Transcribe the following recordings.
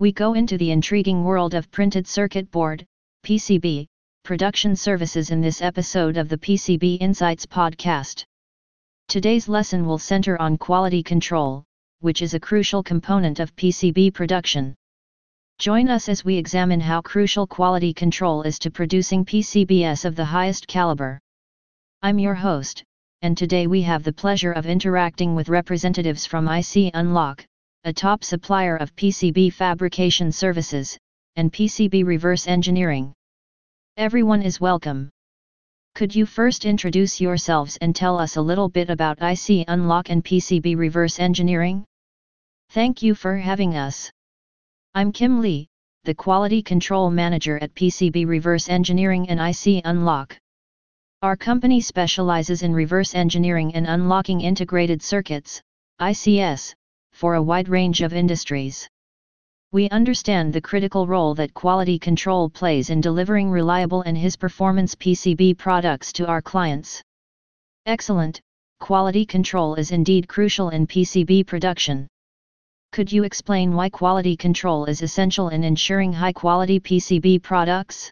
we go into the intriguing world of printed circuit board, PCB, production services in this episode of the PCB Insights podcast. Today's lesson will center on quality control, which is a crucial component of PCB production. Join us as we examine how crucial quality control is to producing PCBs of the highest caliber. I'm your host, and today we have the pleasure of interacting with representatives from IC Unlock, a top supplier of PCB fabrication services, and PCB reverse engineering. Everyone is welcome. Could you first introduce yourselves and tell us a little bit about IC Unlock and PCB reverse engineering? Thank you for having us. I'm Kim Lee, the Quality Control Manager at PCB Reverse Engineering and IC Unlock. Our company specializes in reverse engineering and unlocking integrated circuits, ICS, for a wide range of industries. We understand the critical role that quality control plays in delivering reliable and high performance PCB products to our clients. Excellent, quality control is indeed crucial in PCB production. Could you explain why quality control is essential in ensuring high quality PCB products?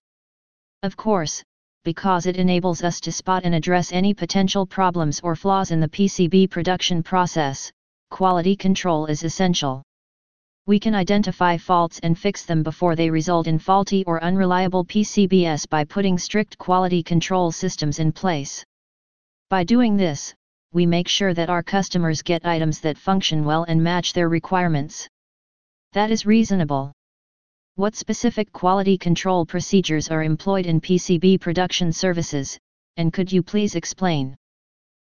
Of course, because it enables us to spot and address any potential problems or flaws in the PCB production process, quality control is essential we can identify faults and fix them before they result in faulty or unreliable PCBs by putting strict quality control systems in place. By doing this, we make sure that our customers get items that function well and match their requirements. That is reasonable. What specific quality control procedures are employed in PCB production services, and could you please explain?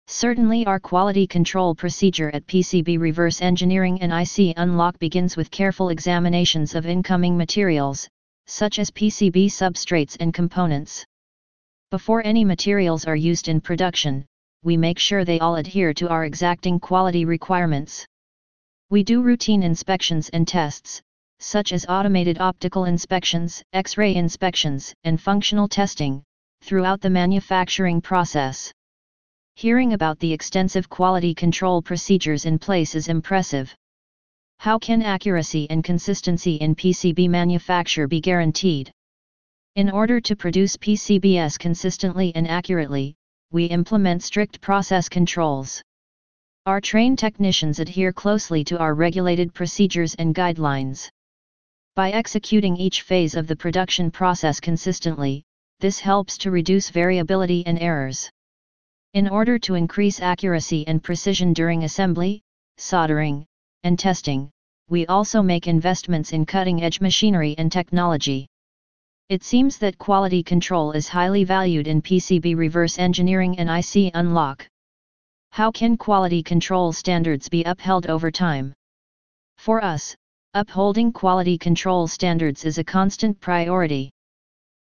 Certainly our quality control procedure at PCB Reverse Engineering and IC Unlock begins with careful examinations of incoming materials, such as PCB substrates and components. Before any materials are used in production, we make sure they all adhere to our exacting quality requirements. We do routine inspections and tests, such as automated optical inspections, X-ray inspections, and functional testing, throughout the manufacturing process. Hearing about the extensive quality control procedures in place is impressive. How can accuracy and consistency in PCB manufacture be guaranteed? In order to produce PCBs consistently and accurately, we implement strict process controls. Our trained technicians adhere closely to our regulated procedures and guidelines. By executing each phase of the production process consistently, this helps to reduce variability and errors. In order to increase accuracy and precision during assembly, soldering, and testing, we also make investments in cutting-edge machinery and technology. It seems that quality control is highly valued in PCB reverse engineering and IC unlock. How can quality control standards be upheld over time? For us, upholding quality control standards is a constant priority.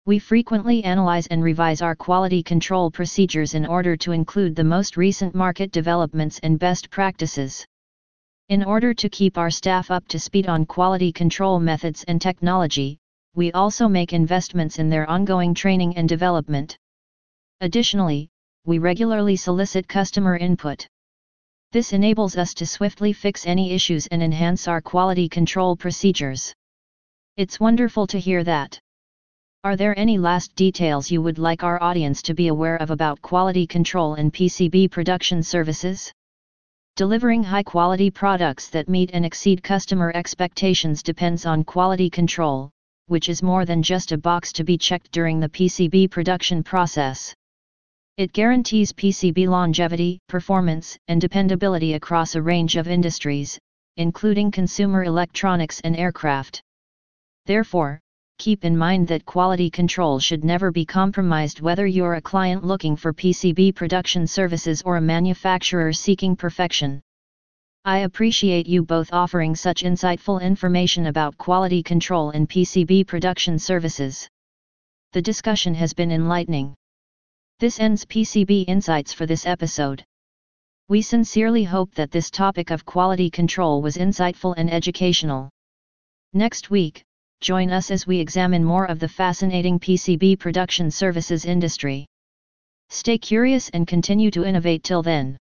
We frequently analyze and revise our quality control procedures in order to include the most recent market developments and best practices. In order to keep our staff up to speed on quality control methods and technology, we also make investments in their ongoing training and development. Additionally, we regularly solicit customer input. This enables us to swiftly fix any issues and enhance our quality control procedures. It's wonderful to hear that. Are there any last details you would like our audience to be aware of about quality control and PCB production services? Delivering high quality products that meet and exceed customer expectations depends on quality control, which is more than just a box to be checked during the PCB production process. It guarantees PCB longevity, performance, and dependability across a range of industries, including consumer electronics and aircraft. Therefore, keep in mind that quality control should never be compromised whether you're a client looking for PCB production services or a manufacturer seeking perfection. I appreciate you both offering such insightful information about quality control and PCB production services. The discussion has been enlightening. This ends PCB Insights for this episode. We sincerely hope that this topic of quality control was insightful and educational. Next week, join us as we examine more of the fascinating PCB production services industry. Stay curious and continue to innovate till then.